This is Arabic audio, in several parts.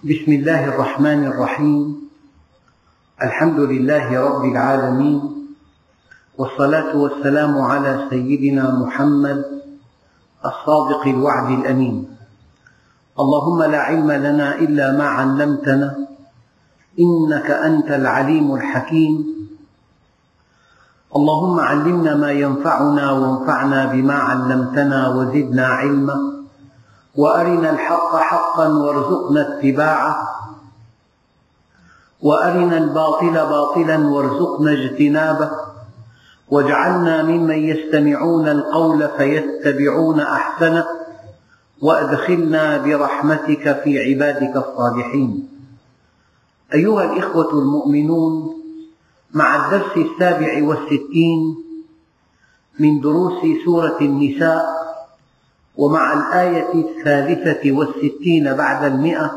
بسم الله الرحمن الرحيم. الحمد لله رب العالمين والصلاة والسلام على سيدنا محمد الصادق الوعد الأمين. اللهم لا علم لنا إلا ما علمتنا إنك أنت العليم الحكيم. اللهم علمنا ما ينفعنا وانفعنا بما علمتنا وزدنا علما. وأرنا الحق حقا وارزقنا اتباعه. وأرنا الباطل باطلا وارزقنا اجتنابه. واجعلنا ممن يستمعون القول فيتبعون أحسنه. وأدخلنا برحمتك في عبادك الصالحين. أيها الإخوة المؤمنون مع الدرس السابع والستين من دروس سورة النساء ومع الآية الثالثة والستين بعد المئة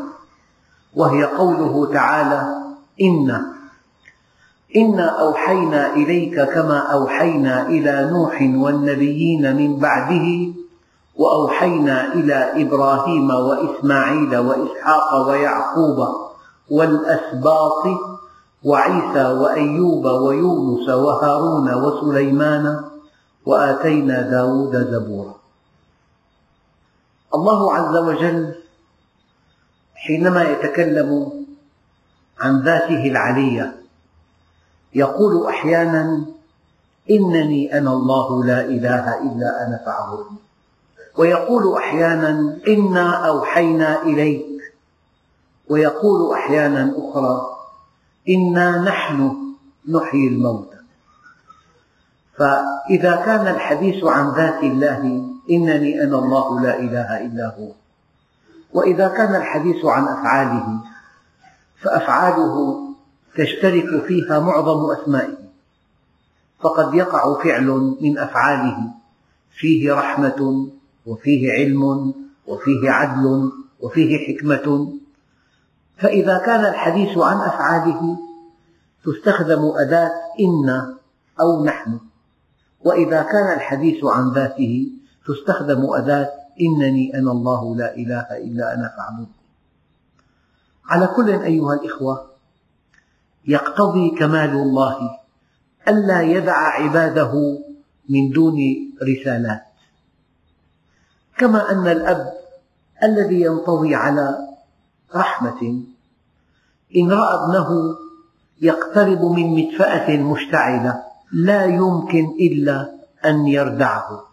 وهي قوله تعالى إنا إنا أوحينا إليك كما أوحينا إلى نوح والنبيين من بعده وأوحينا إلى إبراهيم وإسماعيل وإسحاق ويعقوب والأسباط وعيسى وأيوب ويونس وهارون وسليمان وآتينا داود زبورا. الله عز وجل حينما يتكلم عن ذاته العلية يقول أحيانا إنني أنا الله لا إله إلا أنا فاعبدني ويقول أحيانا إنا أوحينا إليك. ويقول أحيانا أخرى إنا نحن نحيي الموتى. فإذا كان الحديث عن ذات الله إنني أنا الله لا إله إلا هو. وإذا كان الحديث عن أفعاله فأفعاله تشترك فيها معظم أسمائه. فقد يقع فعل من أفعاله فيه رحمة وفيه علم وفيه عدل وفيه حكمة. فإذا كان الحديث عن أفعاله تستخدم أداة إن أو نحن. وإذا كان الحديث عن ذاته تستخدم أداة إنني أنا الله لا إله إلا أنا فاعبدني على كل أيها الإخوة يقتضي كمال الله ألا يدع عباده من دون رسالات. كما أن الأب الذي ينطوي على رحمة إن رأى ابنه يقترب من مدفأة مشتعلة لا يمكن إلا أن يردعه.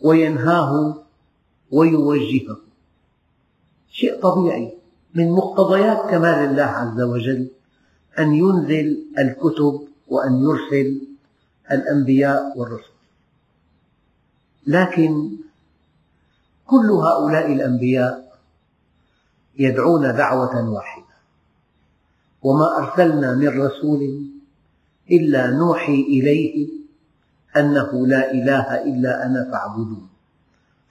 وينهاه ويوجهه. شيء طبيعي. من مقتضيات كمال الله عز وجل أن ينزل الكتب وأن يرسل الأنبياء والرسل. لكن كل هؤلاء الأنبياء يدعون دعوة واحدة. وما أرسلنا من رسول إلا نوحي إليه أنه لا إله إلا أنا فاعبدون.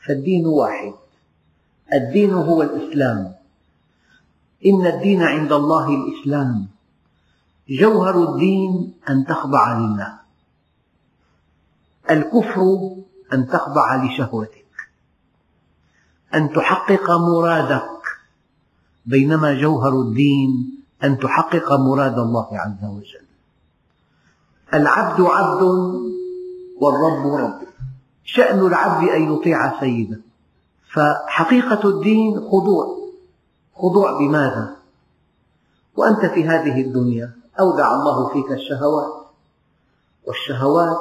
فالدين واحد. الدين هو الإسلام. إن الدين عند الله الإسلام. جوهر الدين أن تخضع لله. الكفر أن تخضع لشهوتك. أن تحقق مرادك. بينما جوهر الدين أن تحقق مراد الله عز وجل. العبد عبد والرب رب. شأن العبد أن يطيع سيده. فحقيقة الدين خضوع. خضوع بماذا؟ وأنت في هذه الدنيا أودع الله فيك الشهوات. والشهوات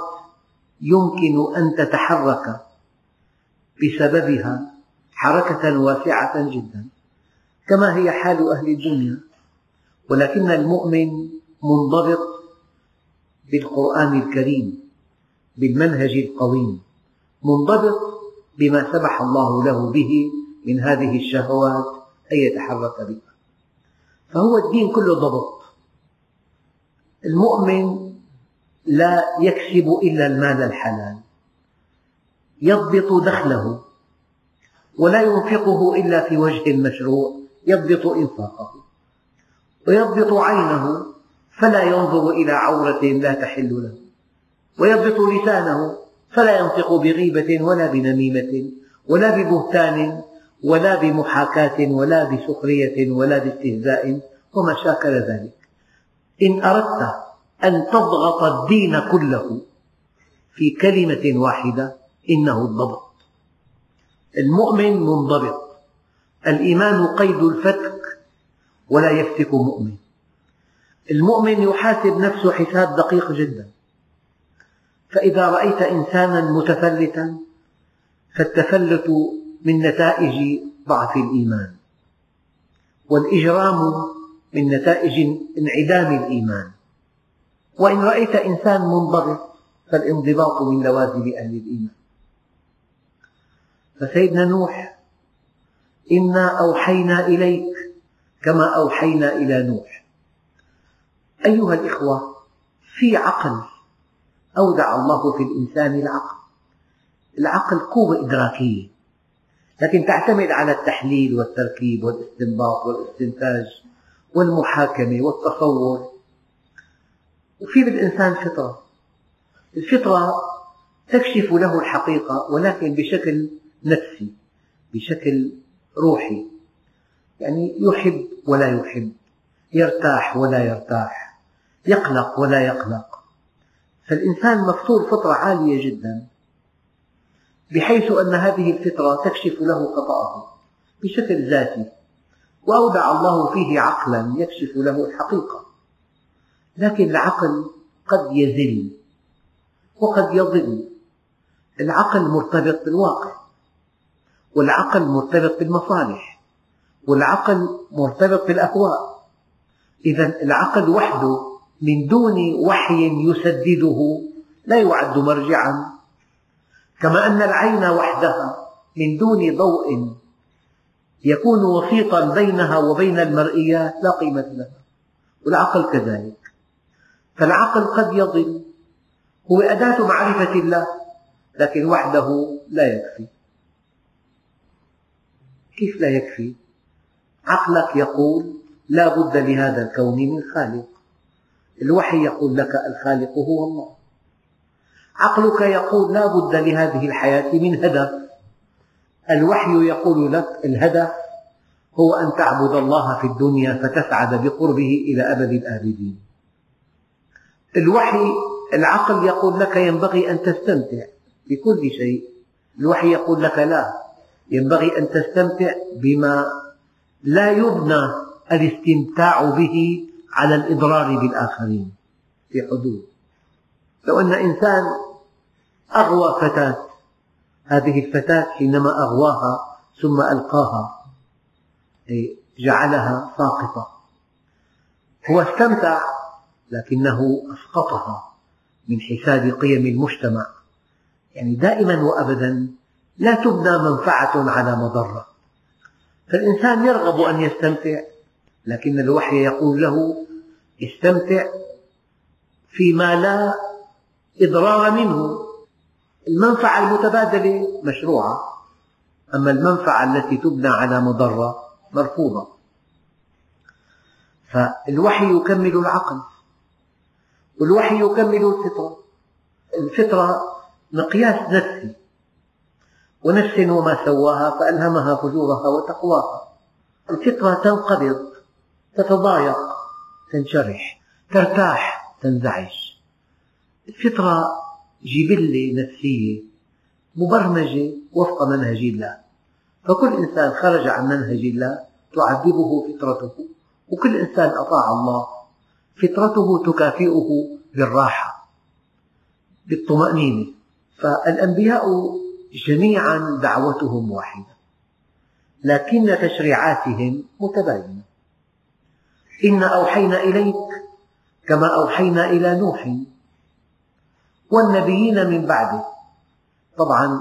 يمكن أن تتحرك بسببها حركة واسعة جدا. كما هي حال أهل الدنيا. ولكن المؤمن منضبط بالقرآن الكريم. بالمنهج القويم منضبط بما سمح الله له به من هذه الشهوات أن يتحرك بها. فهو الدين كله ضبط. المؤمن لا يكسب إلا المال الحلال. يضبط دخله ولا ينفقه إلا في وجه المشروع يضبط إنفاقه. ويضبط عينه فلا ينظر إلى عورة لا تحل له. ويضبط لسانه فلا ينطق بغيبة ولا بنميمة ولا ببهتان ولا بمحاكاة ولا بسخرية ولا باستهزاء وما شاكل ذلك. إن أردت أن تضغط الدين كله في كلمة واحدة إنه الضبط. المؤمن منضبط. الإيمان قيد الفتك ولا يفتك مؤمن. المؤمن يحاسب نفسه حساب دقيق جدا. فإذا رأيت إنسانا متفلتا فالتفلت من نتائج ضعف الإيمان والإجرام من نتائج انعدام الإيمان وإن رأيت إنسان منضبط فالانضباط من لوازم أهل الإيمان فسيدنا نوح إنا أوحينا إليك كما أوحينا إلى نوح. أيها الإخوة في عقل أودع الله في الإنسان العقل. العقل قوة إدراكية. لكن تعتمد على التحليل والتركيب والاستنباط والاستنتاج والمحاكمة والتصور. وفي بالإنسان فطرة. الفطرة تكشف له الحقيقة ولكن بشكل نفسي بشكل روحي. يعني يحب ولا يحب يرتاح ولا يرتاح يقلق ولا يقلق. فالإنسان مفطور فطرة عالية جدا بحيث أن هذه الفطرة تكشف له خطأه بشكل ذاتي وأودع الله فيه عقلا يكشف له الحقيقة. لكن العقل قد يزل وقد يضل. العقل مرتبط بالواقع والعقل مرتبط بالمصالح والعقل مرتبط بالأهواء. إذا العقل وحده من دون وحي يسدده لا يعد مرجعا. كما أن العين وحدها من دون ضوء يكون وسيطا بينها وبين المرئيات لا قيمة لها. والعقل كذلك. فالعقل قد يضل. هو أداة معرفة الله لكن وحده لا يكفي. كيف لا يكفي؟ عقلك يقول لا بد لهذا الكون من خالق. الوحي يقول لك الخالق هو الله. عقلك يقول لا بد لهذه الحياة من هدف. الوحي يقول لك الهدف هو أن تعبد الله في الدنيا فتسعد بقربه إلى أبد الآبدين. الوحي العقل يقول لك ينبغي أن تستمتع بكل شيء. الوحي يقول لك لا ينبغي أن تستمتع بما لا يبنى الاستمتاع به على الإضرار بالآخرين في حدود. لو أن إنسان أغوى فتاة هذه الفتاة حينما أغواها ثم ألقاها جعلها ساقطة. هو استمتع لكنه أسقطها من حساب قيم المجتمع. يعني دائما وأبدا لا تبنى منفعة على مضرة. فالإنسان يرغب أن يستمتع لكن الوحي يقول له استمتع فيما لا إضرار منه. المنفعة المتبادلة مشروعة أما المنفعة التي تبنى على مضرة مرفوضة. فالوحي يكمل العقل والوحي يكمل الفطرة. الفطرة مقياس نفسي ونفس وما سواها فألهمها فجورها وتقواها. الفطرة تنقبض تتضايق تنشرح ترتاح تنزعج. الفطرة جبلة نفسية مبرمجة وفق منهج الله. فكل إنسان خرج عن منهج الله تعذبه فطرته وكل إنسان أطاع الله فطرته تكافئه بالراحة بالطمأنينة. فالأنبياء جميعا دعوتهم واحدة لكن تشريعاتهم متباينة. إنا أوحينا إليك كما أوحينا إلى نوح. والنبيين من بعده. طبعا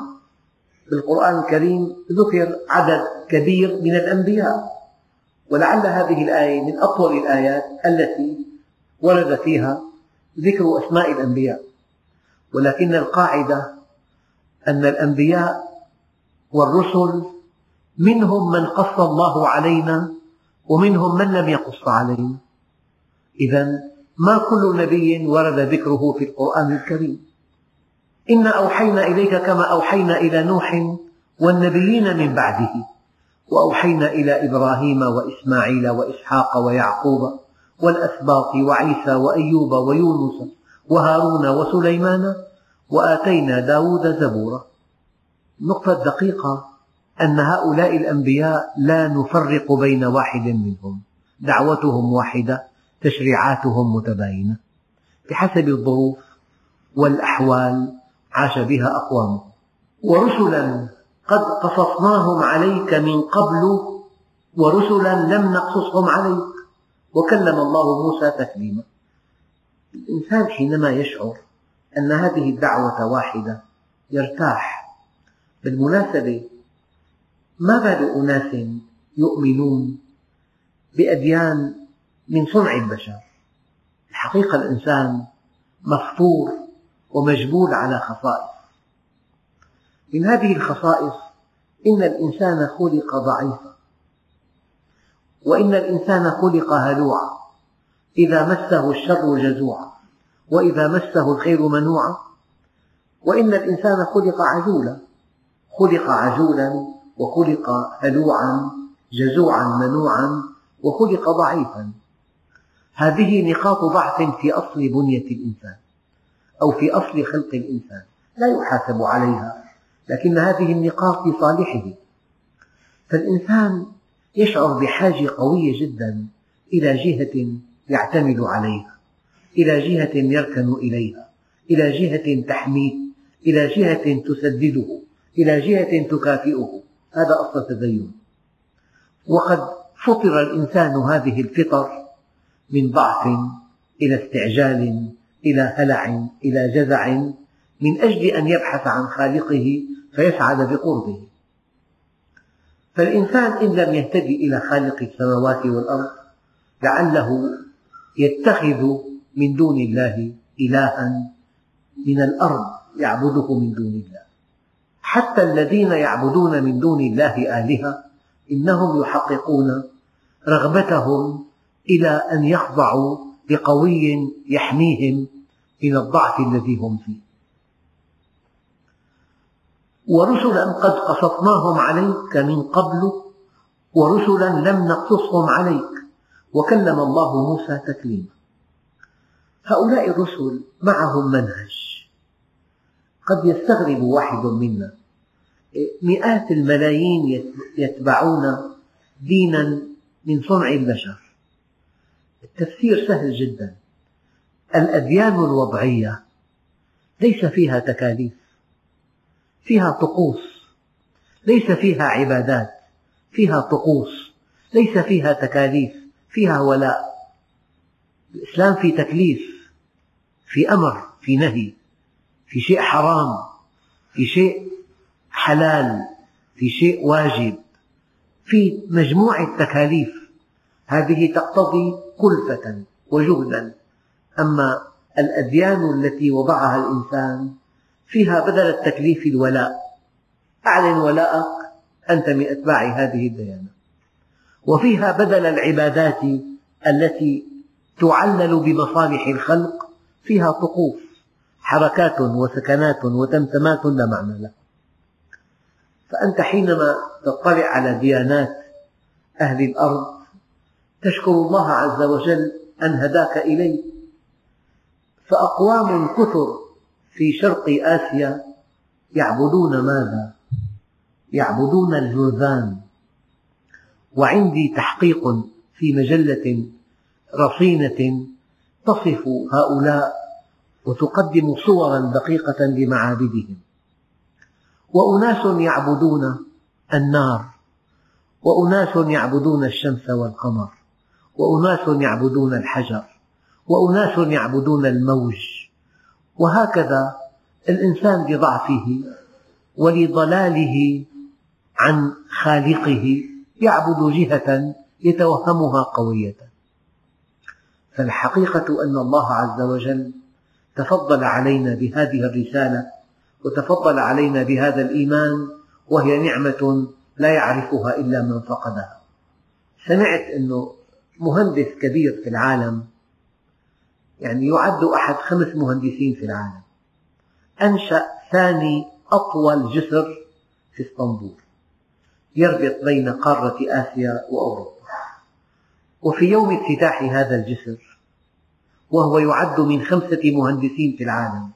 بالقرآن الكريم ذكر عدد كبير من الأنبياء. ولعل هذه الآية من أطول الآيات التي ورد فيها ذكر أسماء الأنبياء. ولكن القاعدة أن الأنبياء والرسل منهم من قص الله علينا ومنهم من لم يقص علينا إذا ما كل نبي ورد ذكره في القرآن الكريم. إنا أوحينا إليك كما أوحينا إلى نوح والنبيين من بعده وأوحينا إلى إبراهيم وإسماعيل وإسحاق ويعقوب والأسباط وعيسى وأيوب ويونس وهارون وسليمان وآتينا داود زبورا. النقطة الدقيقة أن هؤلاء الأنبياء لا نفرق بين واحد منهم. دعوتهم واحدة تشريعاتهم متباينة. بحسب الظروف والأحوال عاش بها أقوامهم. ورسلا قد قصصناهم عليك من قبل ورسلا لم نقصصهم عليك. وكلم الله موسى تكليما. الإنسان حينما يشعر أن هذه الدعوة واحدة يرتاح. بالمناسبة ما بال أناس يؤمنون بأديان من صنع البشر؟ الحقيقة الإنسان مفطور ومجبول على خصائص. من هذه الخصائص إن الإنسان خلق ضعيفا وإن الإنسان خلق هلوعا. إذا مسه الشر جزوعا وإذا مسه الخير منوعا. وإن الإنسان خلق عجولا خلق عجولا وخلق هلوعا جزوعا منوعا وخلق ضعيفا. هذه نقاط ضعف في أصل بنية الإنسان أو في أصل خلق الإنسان. لا يحاسب عليها لكن هذه النقاط في صالحه فالإنسان يشعر بحاجة قوية جدا إلى جهة يعتمد عليها إلى جهة يركن إليها إلى جهة تحميه إلى جهة تسدده إلى جهة تكافئه. هذا أصل التدين وقد فطر الإنسان هذه الفطر من ضعف إلى استعجال إلى هلع إلى جزع من أجل أن يبحث عن خالقه فيسعد بقربه. فالإنسان إن لم يهتدي إلى خالق السماوات والأرض لعله يتخذ من دون الله إلها من الأرض يعبده من دون الله. حتى الذين يعبدون من دون الله آلهة إنهم يحققون رغبتهم إلى أن يخضعوا لقوي يحميهم من الضعف الذي هم فيه. ورسلا قد قصصناهم عليك من قبل ورسلا لم نقصصهم عليك وكلم الله موسى تكليما. هؤلاء الرسل معهم منهج قد يستغرب واحد منا مئات الملايين يتبعون دينا من صنع البشر. التفسير سهل جدا. الأديان الوضعية ليس فيها تكاليف فيها طقوس ليس فيها عبادات فيها طقوس ليس فيها تكاليف فيها ولاء. الإسلام في تكليف في أمر في نهي في شيء حرام في شيء حلال في شيء واجب في مجموعة تكاليف هذه تقتضي كلفة وجهدا. أما الأديان التي وضعها الإنسان فيها بدل التكليف الولاء. أعلن ولاءك أنت من أتباع هذه الديانة. وفيها بدل العبادات التي تعلل بمصالح الخلق فيها طقوس حركات وسكنات وتمتمات لا معنى لها. فأنت حينما تطلع على ديانات أهل الأرض تشكر الله عز وجل أن هداك إليه. فأقوام كثر في شرق آسيا يعبدون ماذا؟ يعبدون الجرذان وعندي تحقيق في مجلة رصينة تصف هؤلاء وتقدم صورا دقيقة لمعابدهم. وأناس يعبدون النار وأناس يعبدون الشمس والقمر وأناس يعبدون الحجر وأناس يعبدون الموج. وهكذا الإنسان بضعفه ولضلاله عن خالقه يعبد جهة يتوهمها قوية. فالحقيقة أن الله عز وجل تفضل علينا بهذه الرسالة وتفضل علينا بهذا الإيمان وهي نعمة لا يعرفها إلا من فقدها. سمعت أنه مهندس كبير في العالم يعني يعد أحد خمس مهندسين في العالم أنشأ ثاني أطول جسر في إسطنبول يربط بين قارة آسيا وأوروبا. وفي يوم افتتاح هذا الجسر وهو يعد من خمسة مهندسين في العالم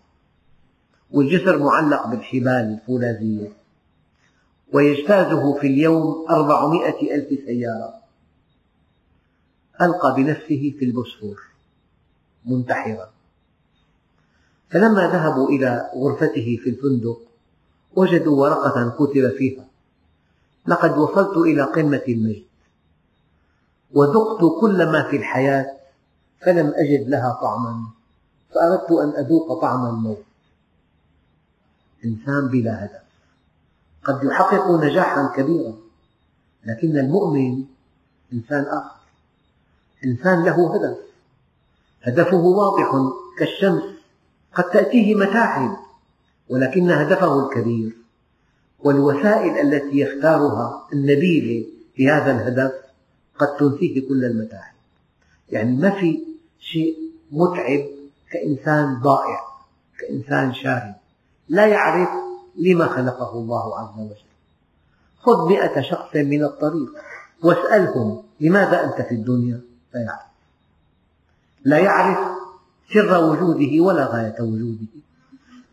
والجسر معلق بالحبال الفولاذية. ويجتازه في اليوم أربعمائة ألف سيارة. ألقى بنفسه في البوسفور. منتحرا. فلما ذهبوا إلى غرفته في الفندق وجدوا ورقة كتب فيها لقد وصلت إلى قمة المجد. وذقت كل ما في الحياة فلم أجد لها طعما. فأردت أن أذوق طعم الموت. إنسان بلا هدف. قد يحقق نجاحا كبيرا لكن المؤمن إنسان آخر. إنسان له هدف. هدفه واضح كالشمس قد تأتيه متاعب ولكن هدفه الكبير. والوسائل التي يختارها النبيلة لهذا الهدف قد تنسيه كل المتاعب يعني ما في شيء متعب كإنسان ضائع كإنسان شارد لا يعرف لما خلقه الله عز وجل. خذ مئة شخص من الطريق واسألهم لماذا أنت في الدنيا؟ لا يعرف. لا يعرف سر وجوده ولا غاية وجوده.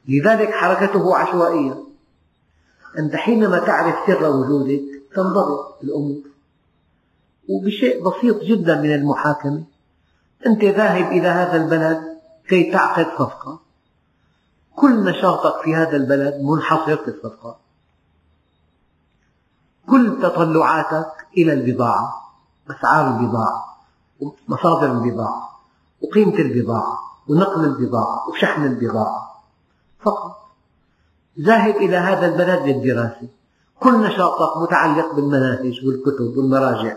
لذلك حركته عشوائية. أنت حينما تعرف سر وجودك تنضبط الأمور. وبشيء بسيط جدا من المحاكمة. أنت ذاهب إلى هذا البلد كي تعقد صفقة. كل نشاطك في هذا البلد منحصر في الصفقات كل تطلعاتك إلى البضاعة أسعار البضاعة ومصادر البضاعة وقيمة البضاعة ونقل البضاعة وشحن البضاعة. فقط ذاهب إلى هذا البلد للدراسة. كل نشاطك متعلق بالمناهج والكتب والمراجع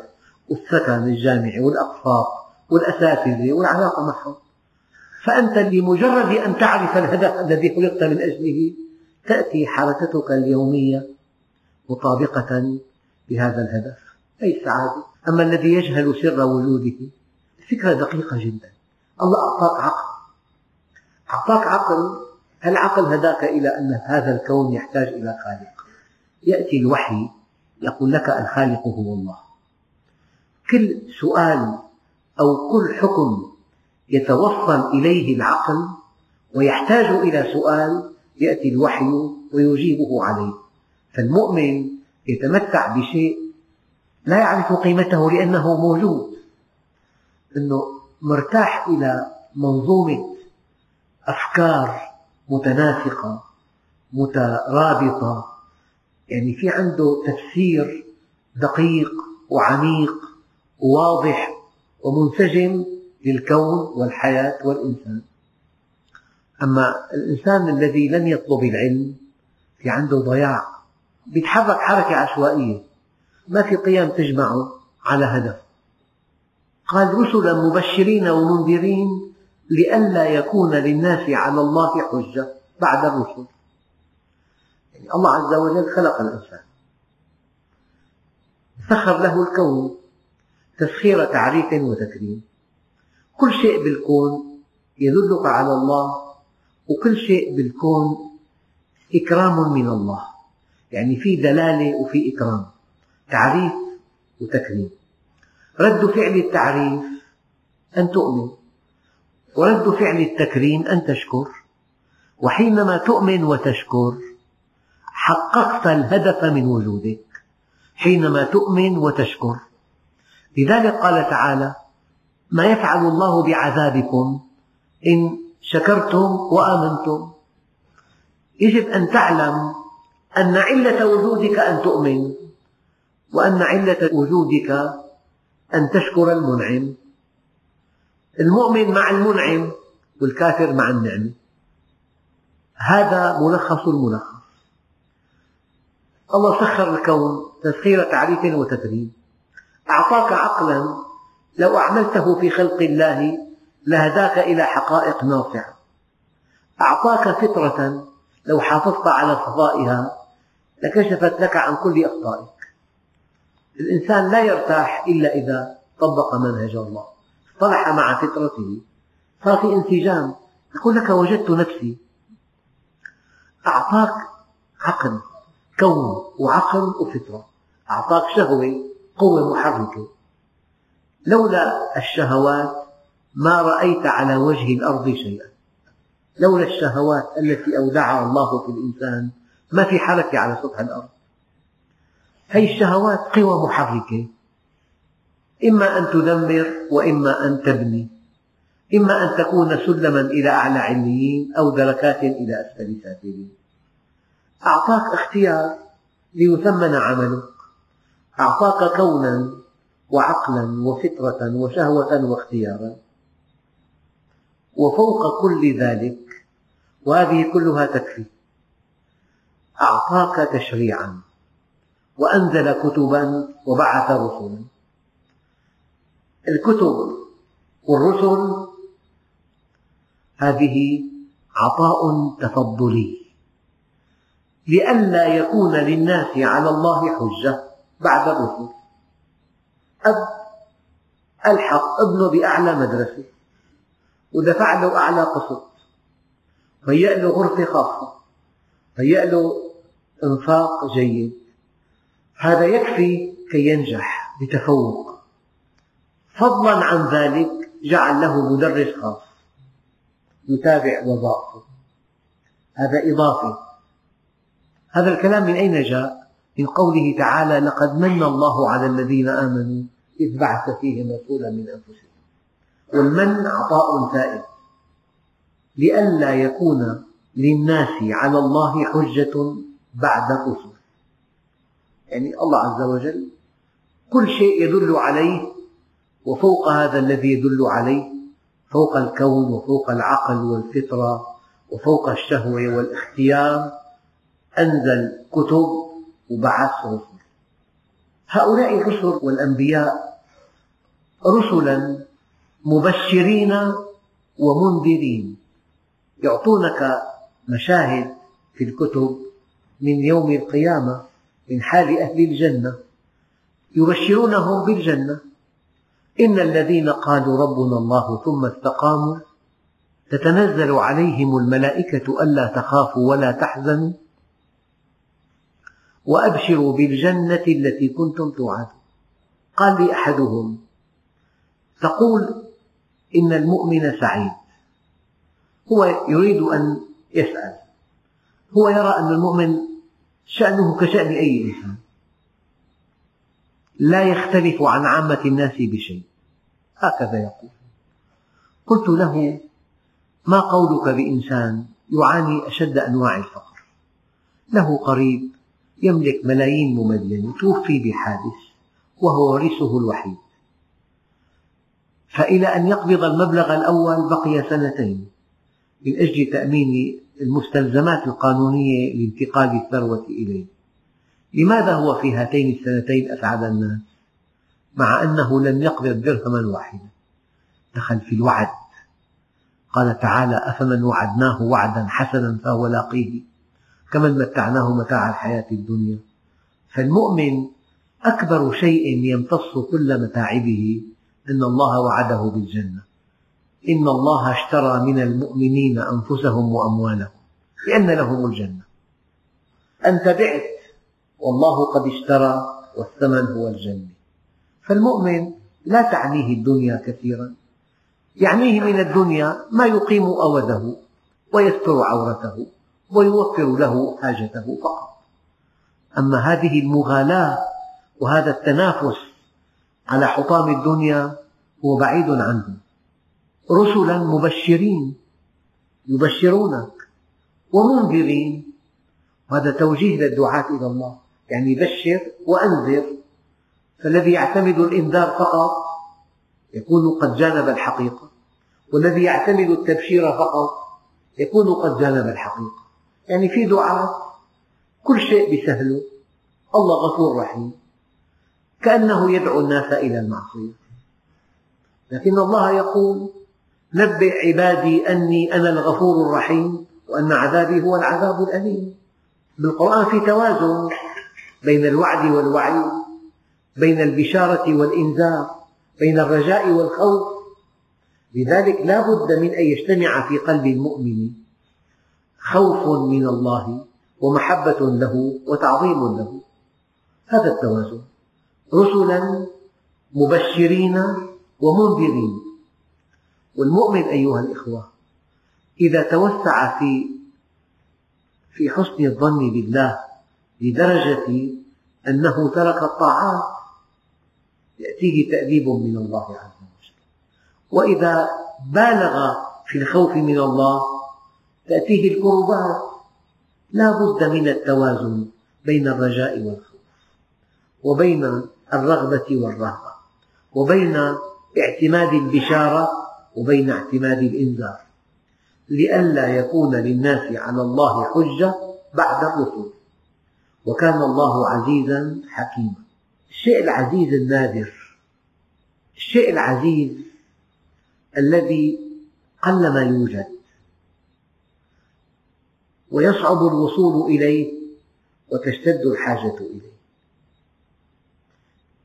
والسكن الجامعي والأقساط والأساتذة والعلاقة معهم. فأنت لمجرد أن تعرف الهدف الذي خلقت من أجله تأتي حركتك اليومية مطابقة لهذا الهدف. أي سعادة. أما الذي يجهل سر وجوده فكرة دقيقة جدا. الله أعطاك عقل. أعطاك عقل. العقل هداك إلى أن هذا الكون يحتاج إلى خالق؟ يأتي الوحي يقول لك الخالق هو الله. كل سؤال أو كل حكم يتوصل إليه العقل ويحتاج إلى سؤال يأتي الوحي ويجيبه عليه. فالمؤمن يتمتع بشيء لا يعرف قيمته لأنه موجود. أنه مرتاح إلى منظومة أفكار متناسقة مترابطة. يعني في عنده تفسير دقيق وعميق وواضح ومنسجم للكون والحياة والإنسان. أما الإنسان الذي لم يطلب العلم في عنده ضياع يتحرك حركة عشوائية. ما في قيم تجمعه على هدف. قال رسلا مبشرين ومنذرين لئلا يكون للناس على الله حجة بعد الرسل. يعني الله عز وجل خلق الإنسان. سخر له الكون تسخير تعريف وتكريم. كل شيء بالكون يدلك على الله وكل شيء بالكون إكرام من الله. يعني في دلالة وفي إكرام تعريف وتكريم. رد فعل التعريف أن تؤمن ورد فعل التكريم أن تشكر وحينما تؤمن وتشكر حققت الهدف من وجودك. حينما تؤمن وتشكر. لذلك قال تعالى ما يفعل الله بعذابكم إن شكرتم وآمنتم. يجب أن تعلم أن علة وجودك أن تؤمن وأن علة وجودك أن تشكر المنعم. المؤمن مع المنعم والكافر مع النعمة هذا ملخص الملخص. الله سخر الكون تسخير تعريف وتكريم أعطاك عقلا لو أعملته في خلق الله لهداك إلى حقائق ناصعة أعطاك فطرة لو حافظت على صفائها لكشفت لك عن كل أخطائك. الإنسان لا يرتاح إلا إذا طبق منهج الله. اصطلح مع فطرته. صار في انسجام. يقول لك وجدت نفسي. أعطاك عقل كون وعقل وفطرة. أعطاك شهوة قوة محركة. لولا الشهوات ما رأيت على وجه الأرض شيئا. لولا الشهوات التي أودعها الله في الإنسان ما في حركة على سطح الأرض. هذه الشهوات قوى محركة. إما أن تدمر وإما أن تبني. إما أن تكون سلما إلى أعلى عليين أو دركات إلى أسفل سافلين. أعطاك اختيار ليثمن عملك. أعطاك كونا وعقلا وفطرة وشهوة واختيارا. وفوق كل ذلك وهذه كلها تكفي. أعطاك تشريعا وأنزل كتبا وبعث رسلا. الكتب والرسل هذه عطاء تفضلي. لئلا يكون للناس على الله حجة بعد الرسل. أب ألحق ابنه بأعلى مدرسة. ودفع له أعلى قسط هيأ له غرفة خاصة. هيأ له إنفاق جيد. هذا يكفي كي ينجح بتفوق. فضلا عن ذلك جعل له مدرس خاص. يتابع وظائفه. هذا إضافة هذا الكلام من أين جاء؟ من قوله تعالى لقد من الله على الذين آمنوا إذ بعث فيهم رسولا من أنفسهم. والمن عطاء ثائب لئلا يكون للناس على الله حجة بعد الرسل. يعني الله عز وجل كل شيء يدل عليه وفوق هذا الذي يدل عليه فوق الكون وفوق العقل والفطرة وفوق الشهوة والإختيار أنزل كتب وبعث رسل هؤلاء الرسل والأنبياء رسلا مبشرين ومنذرين. يعطونك مشاهد في الكتب من يوم القيامة من حال أهل الجنة. يبشرونهم بالجنة. إن الذين قالوا ربنا الله ثم استقاموا. تتنزل عليهم الملائكة ألا تخافوا ولا تحزنوا. وأبشروا بالجنة التي كنتم توعدون. قال لي أحدهم تقول إن المؤمن سعيد. هو يريد أن يسأل. هو يرى أن المؤمن شأنه كشأن أي إنسان. لا يختلف عن عامة الناس بشيء. هكذا يقول. قلت له ما قولك بإنسان يعاني أشد أنواع الفقر؟ له قريب يملك ملايين مملينة توفي بحادث وهو ورثه الوحيد. فإلى أن يقبض المبلغ الأول بقي سنتين من أجل تأمين المستلزمات القانونية لانتقال الثروة إليه. لماذا هو في هاتين السنتين أسعد الناس؟ مع أنه لم يقبض درهما واحدا. دخل في الوعد. قال تعالى أفمن وعدناه وعدا حسنا فهو لاقيه. كمن متعناه متاع الحياة الدنيا. فالمؤمن أكبر شيء يمتص كل متاعبه أن الله وعده بالجنة. إن الله اشترى من المؤمنين أنفسهم وأموالهم بأن لهم الجنة. أنت بعت والله قد اشترى والثمن هو الجنة. فالمؤمن لا تعنيه الدنيا كثيرا. يعنيه من الدنيا ما يقيم أوده ويستر عورته. ويوفر له حاجته فقط. أما هذه المغالاة وهذا التنافس على حطام الدنيا هو بعيد عنه. رسلا مبشرين يبشرونك ومنذرين. وهذا توجيه للدعاة إلى الله. يعني بشر وأنذر. فالذي يعتمد الإنذار فقط يكون قد جانب الحقيقة. والذي يعتمد التبشير فقط يكون قد جانب الحقيقة. يعني في دعاة كل شيء بسهله الله غفور رحيم. كأنه يدعو الناس إلى المعصية. لكن الله يقول نبئ عبادي أني أنا الغفور الرحيم وأن عذابي هو العذاب الأليم. بالقرآن في توازن بين الوعد والوعيد بين البشارة والإنذار بين الرجاء والخوف. لذلك لا بد من أن يجتمع في قلب المؤمن خوف من الله ومحبة له وتعظيم له. هذا التوازن. رسلا مبشرين ومنذرين. والمؤمن أيها الإخوة إذا توسع في في حسن الظن بالله لدرجة أنه ترك الطاعات يأتيه تأديب من الله عز وجل. وإذا بالغ في الخوف من الله تأتيه الكربات لا بد من التوازن بين الرجاء والخوف وبين الرغبة والرهبة وبين اعتماد البشارة وبين اعتماد الإنذار. لئلا يكون للناس على الله حجة بعد الرسل. وكان الله عزيزا حكيما. الشيء العزيز النادر الشيء العزيز الذي قلما يوجد. ويصعب الوصول إليه وتشتد الحاجة إليه.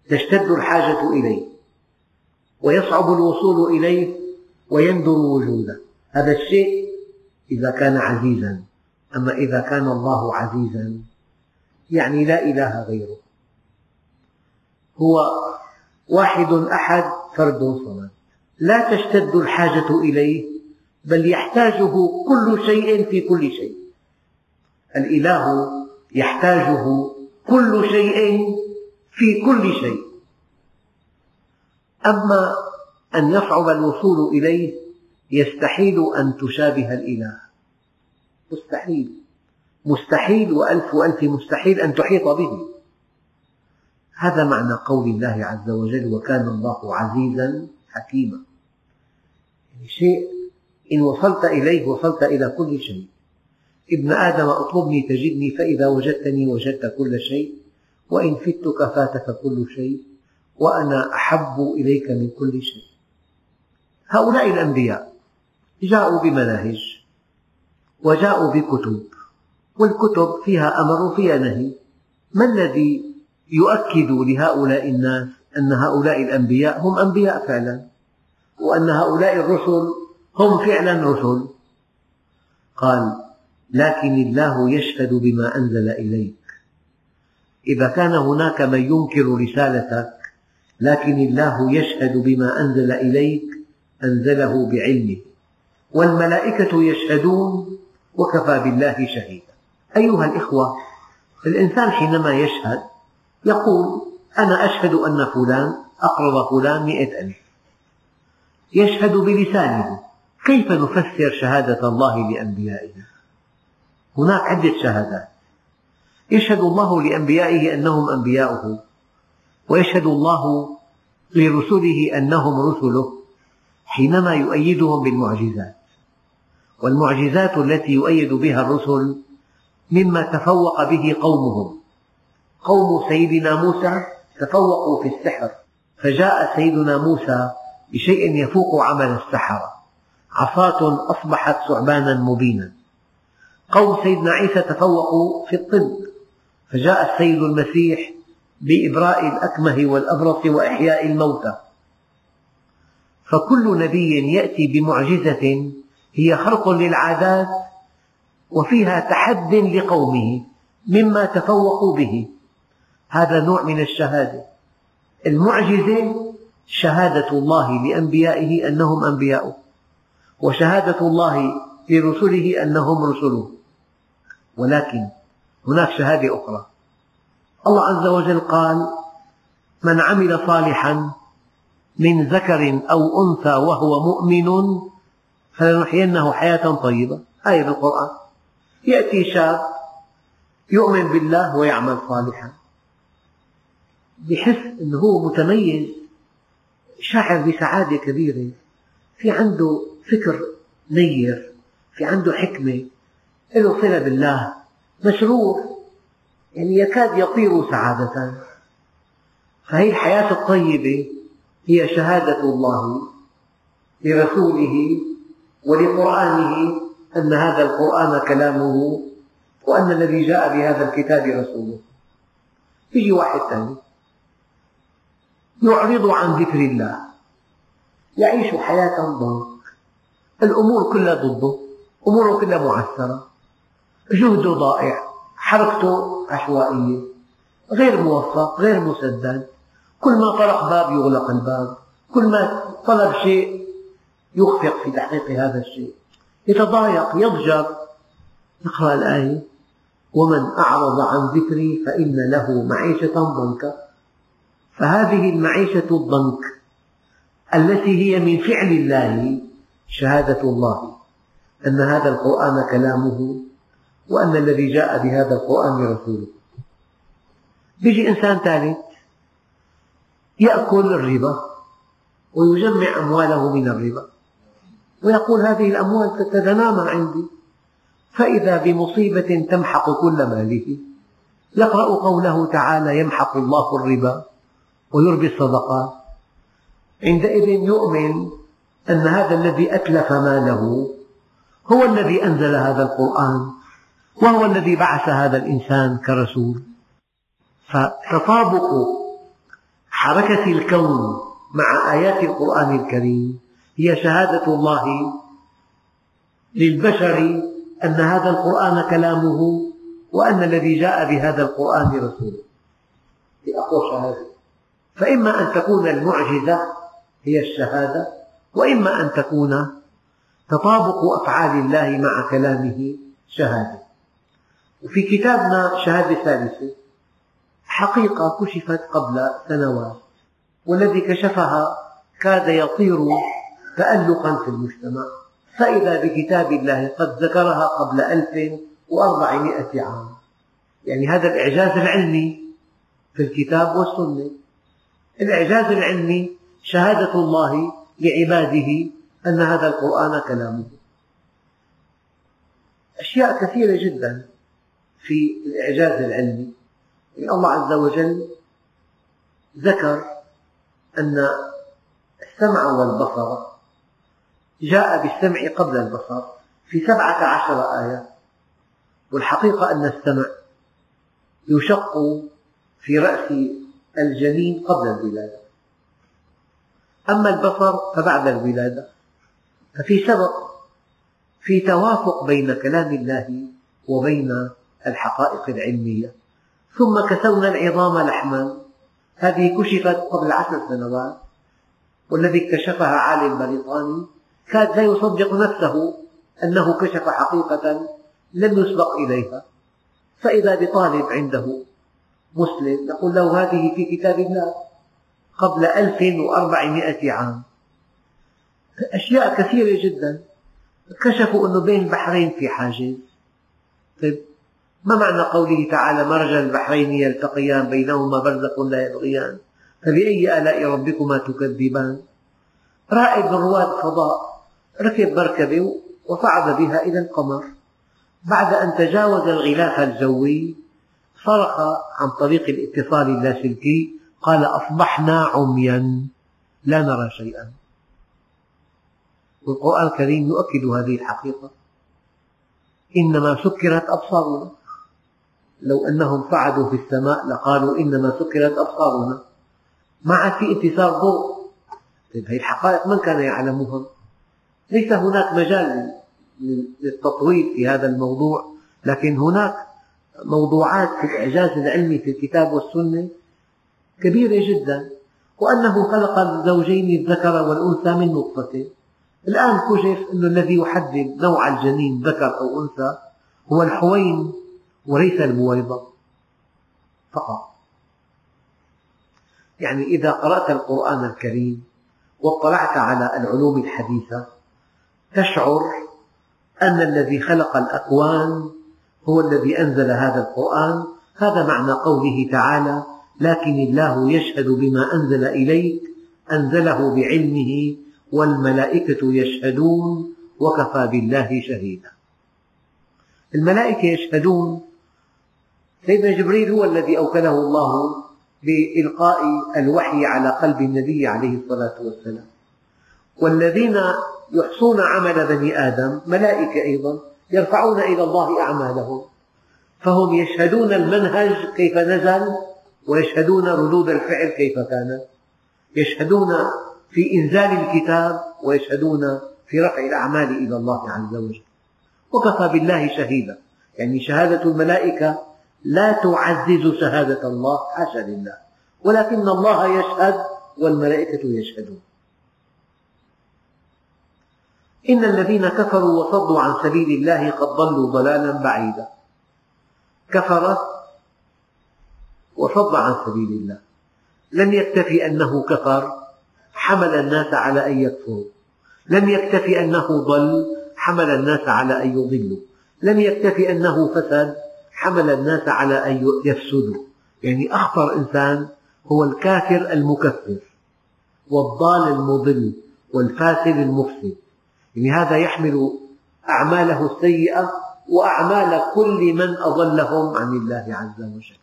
تشتد الحاجة إليه. ويصعب الوصول إليه ويندر وجوده. هذا الشيء إذا كان عزيزا. أما إذا كان الله عزيزا يعني لا إله غيره. هو واحد أحد فرد صمد. لا تشتد الحاجة إليه بل يحتاجه كل شيء في كل شيء. الإله يحتاجه كل شيء في كل شيء. أما أن يصعب الوصول إليه يستحيل أن تشابه الإله. مستحيل. مستحيل وألف وألف مستحيل أن تحيط به. هذا معنى قول الله عز وجل وكان الله عزيزا حكيما يعني شيء إن وصلت إليه وصلت إلى كل شيء. ابن آدم اطلبني تجدني فإذا وجدتني وجدت كل شيء وإن فتك فاتك كل شيء وأنا أحب إليك من كل شيء. هؤلاء الأنبياء جاءوا بمناهج وجاءوا بكتب والكتب فيها أمر وفيها نهي. ما الذي يؤكد لهؤلاء الناس أن هؤلاء الأنبياء هم أنبياء فعلا؟ وأن هؤلاء الرسل هم فعلا رسل؟ قال لكن الله يشهد بما أنزل إليك. إذا كان هناك من ينكر رسالتك لكن الله يشهد بما أنزل إليك أنزله بعلمه. والملائكة يشهدون وكفى بالله شهيدا. أيها الإخوة الإنسان حينما يشهد يقول أنا أشهد أن فلان أقرض فلان مئة ألف. يشهد بلسانه كيف نفسر شهادة الله لأنبيائه هناك عدة شهادات. يشهد الله لأنبيائه أنهم أنبياؤه ويشهد الله لرسله أنهم رسله حينما يؤيدهم بالمعجزات. والمعجزات التي يؤيد بها الرسل مما تفوق به قومهم قوم سيدنا موسى تفوقوا في السحر فجاء سيدنا موسى بشيء يفوق عمل السحرة. عصاة أصبحت ثعبانا مبينا. قوم سيدنا عيسى تفوقوا في الطب. فجاء السيد المسيح بإبراء الأكمه والأبرص وإحياء الموتى. فكل نبي يأتي بمعجزة هي خرق للعادات وفيها تحد لقومه مما تفوقوا به. هذا نوع من الشهادة. المعجزة شهادة الله لأنبيائه أنهم أنبياؤه. وشهادة الله لرسله أنهم رسله. ولكن هناك شهادة أخرى. الله عز وجل قال من عمل صالحا من ذكر أو أنثى وهو مؤمن فلنحيينه حياة طيبة. آية بالقرآن يأتي شاب يؤمن بالله ويعمل صالحا. بحس أنه هو متميز شاعر بسعادة كبيرة في عنده فكر نير. في عنده حكمة له صلة بالله مشرور يعني يكاد يطير سعادة. فهي الحياة الطيبة هي شهادة الله لرسوله ولقرآنه أن هذا القرآن كلامه وأن الذي جاء بهذا الكتاب رسوله. يجي واحد ثاني يعرض عن ذكر الله يعيش حياة ضنك. الأمور كلها ضده. أموره كلها معسرة جهده ضائع. حركته عشوائية غير موفق غير مسدد. كل ما طرق باب يغلق الباب. كل ما طلب شيء يخفق في تحقيق هذا الشيء. يتضايق يضجر. نقرأ الآية. ومن أعرض عن ذكري فإن له معيشة ضنكا. فهذه المعيشة الضنك التي هي من فعل الله شهادة الله. أن هذا القرآن كلامه وأن الذي جاء بهذا القرآن رسوله. يجي إنسان ثالث يأكل الربا ويجمع أمواله من الربا ويقول هذه الأموال تتنامى عندي فإذا بمصيبة تمحق كل ماله. يقرأ قوله تعالى يمحق الله الربا ويربي الصدقات عندئذ يؤمن أن هذا الذي أتلف ماله هو الذي أنزل هذا القرآن وهو الذي بعث هذا الإنسان كرسول. فتطابق حركة الكون مع آيات القرآن الكريم هي شهادة الله للبشر أن هذا القرآن كلامه وأن الذي جاء بهذا القرآن رسوله. في أقوى شهادة. فإما أن تكون المعجزة هي الشهادة وإما أن تكون تطابق أفعال الله مع كلامه شهادة. وفي كتابنا شهادة ثالثة حقيقة كشفت قبل سنوات والذي كشفها كاد يطير تألقا في المجتمع. فإذا بكتاب الله قد ذكرها قبل ألف وأربعمائة عام. يعني هذا الإعجاز العلمي في الكتاب والسنة. الإعجاز العلمي شهادة الله لعباده أن هذا القرآن كلامه. أشياء كثيرة جدا في الإعجاز العلمي. الله عز وجل ذكر أن السمع والبصر جاء بالسمع قبل البصر في سبعة عشر آية. والحقيقة أن السمع يشق في رأس الجنين قبل الولادة. أما البصر فبعد الولادة. ففي سبق في توافق بين كلام الله وبين الحقائق العلمية. ثم كسونا العظام لحما. هذه كشفت قبل عشر سنوات والذي اكتشفها عالم بريطاني. كاد لا يصدق نفسه أنه كشف حقيقة لم يسبق إليها. فإذا بطالب عنده مسلم يقول له هذه في كتاب الله. قبل ألف وأربعمائة عام. أشياء كثيرة جدا. كشفوا أنه بين البحرين في حاجز. طيب ما معنى قوله تعالى مرج البحرين يلتقيان بينهما برزخ لا يبغيان؟ فبأي آلاء ربكما تكذبان؟ رائد من رواد الفضاء ركب مركبة وصعد بها إلى القمر. بعد أن تجاوز الغلاف الجوي صرخ عن طريق الاتصال اللاسلكي قال أصبحنا عميا. لا نرى شيئا. والقرآن الكريم يؤكد هذه الحقيقة. إنما سكرت أبصارنا. لو أنهم صعدوا في السماء لقالوا إنما سكرت أبصارنا. ما عاد في اتصال ضوء. طيب هذه الحقائق من كان يعلمها؟ ليس هناك مجال للتطويل في هذا الموضوع لكن هناك موضوعات في الإعجاز العلمي في الكتاب والسنة كبيرة جدا. وأنه خلق الزوجين الذكر والأنثى من نطفة. الآن كشف أن الذي يحدد نوع الجنين ذكر أو أنثى هو الحوين وليس البويضة فقط. يعني إذا قرأت القرآن الكريم واطلعت على العلوم الحديثة تشعر أن الذي خلق الأكوان هو الذي أنزل هذا القرآن. هذا معنى قوله تعالى لكن الله يشهد بما أنزل إليك أنزله بعلمه والملائكة يشهدون وكفى بالله شهيدا. الملائكة يشهدون. سيدنا جبريل هو الذي أوكله الله بإلقاء الوحي على قلب النبي عليه الصلاة والسلام. والذين يحصون عمل بني آدم ملائكة أيضا يرفعون إلى الله أعمالهم. فهم يشهدون المنهج كيف نزل ويشهدون ردود الفعل كيف كانت يشهدون في إنزال الكتاب ويشهدون في رفع الأعمال إلى الله عز وجل. وكفى بالله شهيدا. يعني شهادة الملائكة لا تعزز شهادة الله حاشا لله. ولكن الله يشهد والملائكة يشهدون. إن الذين كفروا وصدوا عن سبيل الله قد ضلوا ضلالا بعيدا. كفر وصد عن سبيل الله. لم يكتفي أنه كفر. حمل الناس على أن يكفروا. لم يكتفي أنه ضل حمل الناس على أن يضلوا. لم يكتفي أنه فسد حمل الناس على أن يفسدوا. يعني أخطر إنسان هو الكافر المكفر والضال المضل والفاسد المفسد. يعني هذا يحمل أعماله السيئة وأعمال كل من أضلهم عن الله عز وجل.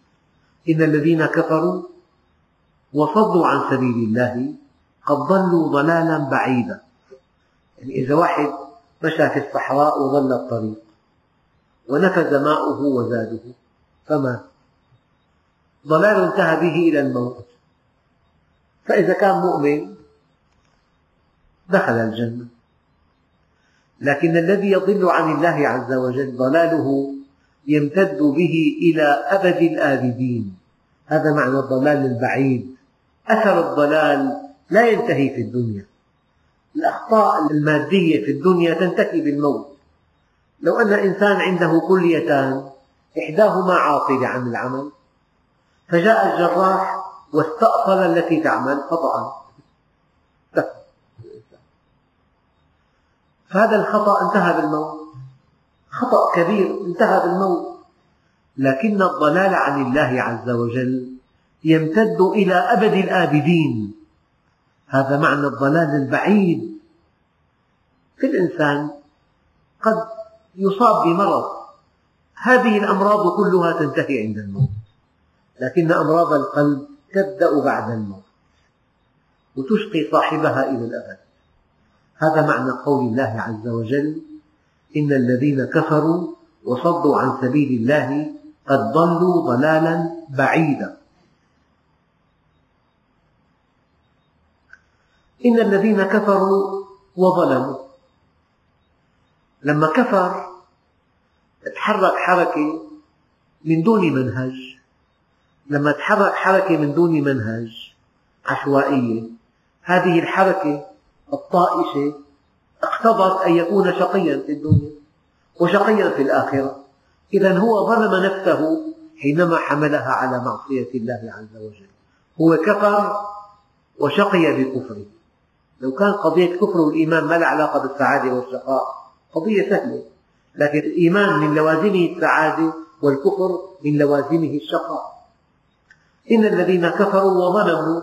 إن الذين كفروا وصدوا عن سبيل الله قد ضلوا ضلالا بعيدا. يعني إذا واحد مشى في الصحراء وضل الطريق ونفذ ماؤه وزاده فمات ضلال انتهى به إلى الموت. فإذا كان مؤمن دخل الجنة. لكن الذي يضل عن الله عز وجل ضلاله يمتد به إلى أبد الآبدين. هذا معنى الضلال البعيد. أثر الضلال لا ينتهي في الدنيا. الأخطاء المادية في الدنيا تنتهي بالموت. لو أن إنسان عنده كليتان إحداهما عاطلة عن العمل فجاء الجراح واستأصل التي تعمل خطأ. فهذا الخطأ انتهى بالموت. خطأ كبير انتهى بالموت. لكن الضلال عن الله عز وجل يمتد إلى أبد الآبدين. هذا معنى الضلال البعيد. في الإنسان قد يصاب بمرض هذه الأمراض كلها تنتهي عند الموت لكن أمراض القلب تبدأ بعد الموت وتشقي صاحبها إلى الأبد. هذا معنى قول الله عز وجل إن الذين كفروا وصدوا عن سبيل الله قد ضلوا ضلالا بعيدا. إن الذين كفروا وظلموا. لما كفر تحرك حركة من دون منهج. لما تحرك حركة من دون منهج عشوائية هذه الحركة الطائشة اقتضت أن يكون شقيا في الدنيا وشقيا في الآخرة. إذا هو ظلم نفسه حينما حملها على معصية الله عز وجل. هو كفر وشقي بكفره. لو كان قضية كفر والإيمان ما لها علاقة بالسعادة والشقاء قضية سهلة. لكن الإيمان من لوازمه السعادة والكفر من لوازمه الشقاء. إن الذين كفروا وظلموا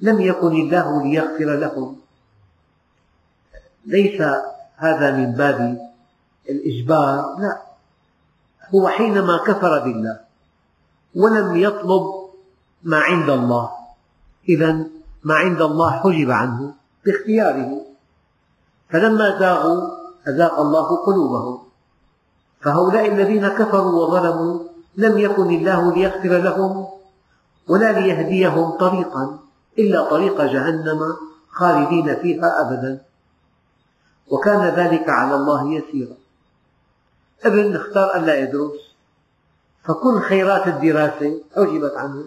لم يكن الله ليغفر لهم. ليس هذا من باب الإجبار لا. هو حينما كفر بالله ولم يطلب ما عند الله. إذا ما عند الله حجب عنه. باختياره. فلما زاغوا أزاغ الله قلوبهم. فهؤلاء الذين كفروا وظلموا لم يكن الله ليغفر لهم ولا ليهديهم طريقا إلا طريق جهنم خالدين فيها أبدا. وكان ذلك على الله يسيرا. ابن اختار أن لا يدرس. فكل خيرات الدراسة حجبت عنه.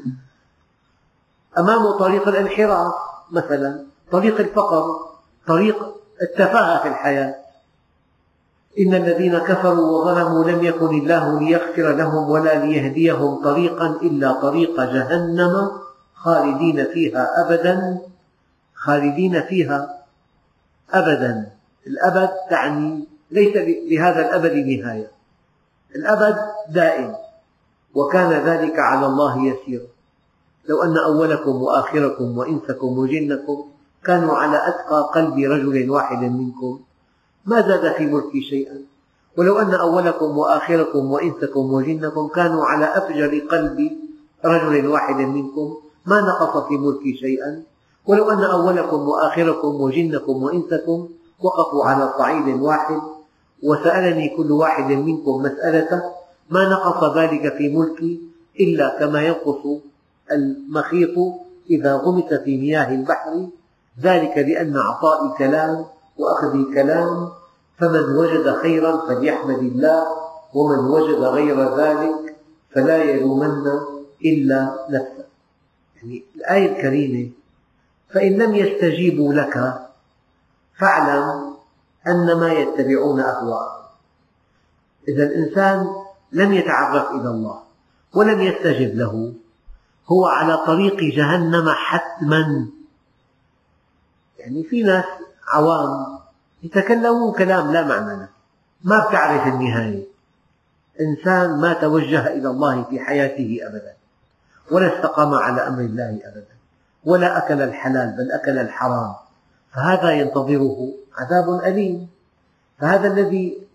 أمامه طريق الانحراف مثلا. طريق الفقر طريق التفاهة في الحياة. إن الذين كفروا وظلموا لم يكن الله ليغفر لهم ولا ليهديهم طريقا إلا طريق جهنم خالدين فيها أبدا خالدين فيها أبدا. الأبد تعني ليس لهذا الأبد نهاية. الأبد دائم وكان ذلك على الله يسيرا. لو أن أولكم وآخركم وإنسكم وجنكم كانوا على أتقى قلب رجل واحد منكم. ما زاد في ملكي شيئا. ولو أن أولكم وآخركم وإنسكم وجنكم كانوا على أفجر قلب رجل واحد منكم. ما نقص في ملكي شيئا. ولو أن أولكم وآخركم وجنكم وإنسكم وقفوا على صعيد واحد وسألني كل واحد منكم مسألة ما نقص ذلك في ملكي إلا كما ينقص المخيط إذا غمس في مياه البحر ذلك لأن عطائي كلام وأخذي كلام فمن وجد خيرا فليحمد الله ومن وجد غير ذلك فلا يلومن إلا نفسه. يعني الآية الكريمة فإن لم يستجيبوا لك فاعلم أنما يتبعون أهواءهم إذا الإنسان لم يتعرف إلى الله ولم يستجب له هو على طريق جهنم حتما. يعني في ناس عوام يتكلمون كلام لا معنى له. ما بتعرف النهاية. إنسان ما توجه إلى الله في حياته أبدا ولا استقام على أمر الله أبدا ولا أكل الحلال بل أكل الحرام. فهذا ينتظره عذاب أليم. فهذا الذي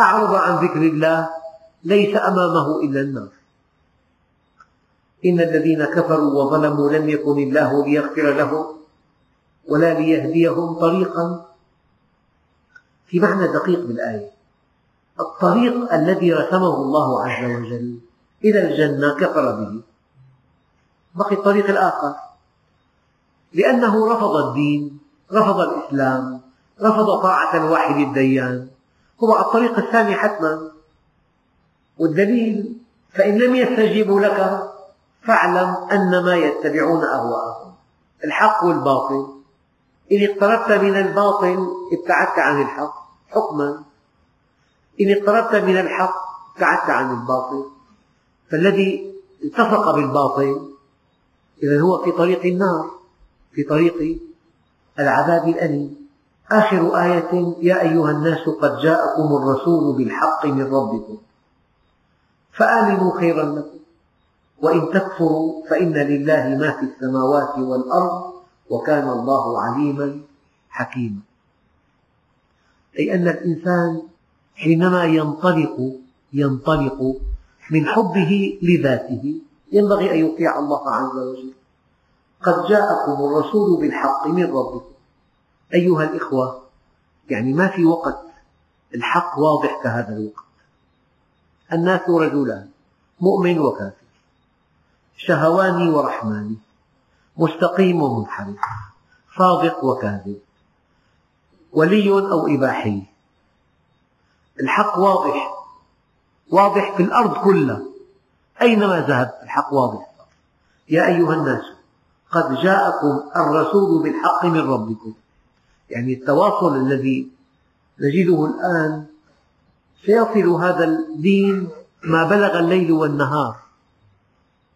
أعرض عن ذكر الله ليس أمامه إلا النار. إن الذين كفروا وظلموا لم يكن الله ليغفر لهم ولا ليهديهم طريقا. في معنى دقيق بالآية الطريق الذي رسمه الله عز وجل إلى الجنة كفر به. بقي الطريق الآخر؟ لأنه رفض الدين رفض الإسلام رفض طاعة الواحد الديان. هو على الطريق الثاني حتما. والدليل فإن لم يستجيبوا لك فاعلم أنما يتبعون أهواءهم الحق والباطل. إن اقتربت من الباطل ابتعدت عن الحق. حكما. إن اقتربت من الحق ابتعدت عن الباطل. فالذي التصق بالباطل إذا هو في طريق النار في طريق العذاب الأليم. آخر آية يا أيها الناس قد جاءكم الرسول بالحق من ربكم. فآمنوا خيرا لكم. وإن تكفروا فإن لله ما في السماوات والأرض. وكان الله عليما حكيما. أي أن الإنسان حينما ينطلق ينطلق من حبه لذاته ينبغي أن يطيع الله عز وجل. قد جاءكم الرسول بالحق من ربكم. أيها الإخوة يعني ما في وقت الحق واضح كهذا الوقت. الناس رجلان مؤمن وكافر. شهواني ورحماني. مستقيم ومنحرف صادق وكاذب ولي أو إباحي. الحق واضح واضح في الأرض كلها. أينما ذهب الحق واضح؟ يا أيها الناس قد جاءكم الرسول بالحق من ربكم. يعني التواصل الذي نجده الآن سيصل هذا الدين ما بلغ الليل والنهار.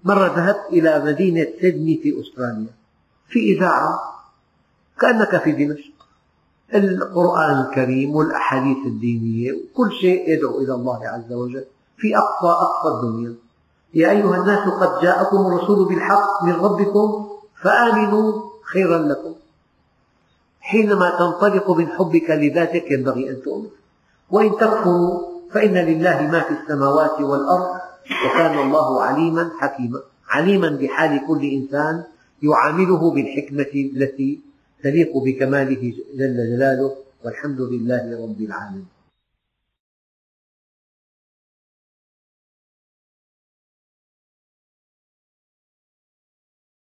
مرة ذهبت إلى مدينة سيدني في أستراليا في إذاعة كأنك في دمشق. القرآن الكريم والأحاديث الدينية وكل شيء يدعو إلى الله عز وجل في أقصى أقصى الدنيا. يا أيها الناس قد جاءكم الرسول بالحق من ربكم فآمنوا خيرا لكم. حينما تنطلق من حبك لذاتك ينبغي أن تؤمن وإن تكفروا فإن لله ما في السماوات والأرض وكان الله عليما حكيما. عليما بحال كل إنسان يعامله بالحكمة التي تليق بكماله جل جلاله والحمد لله رب العالمين.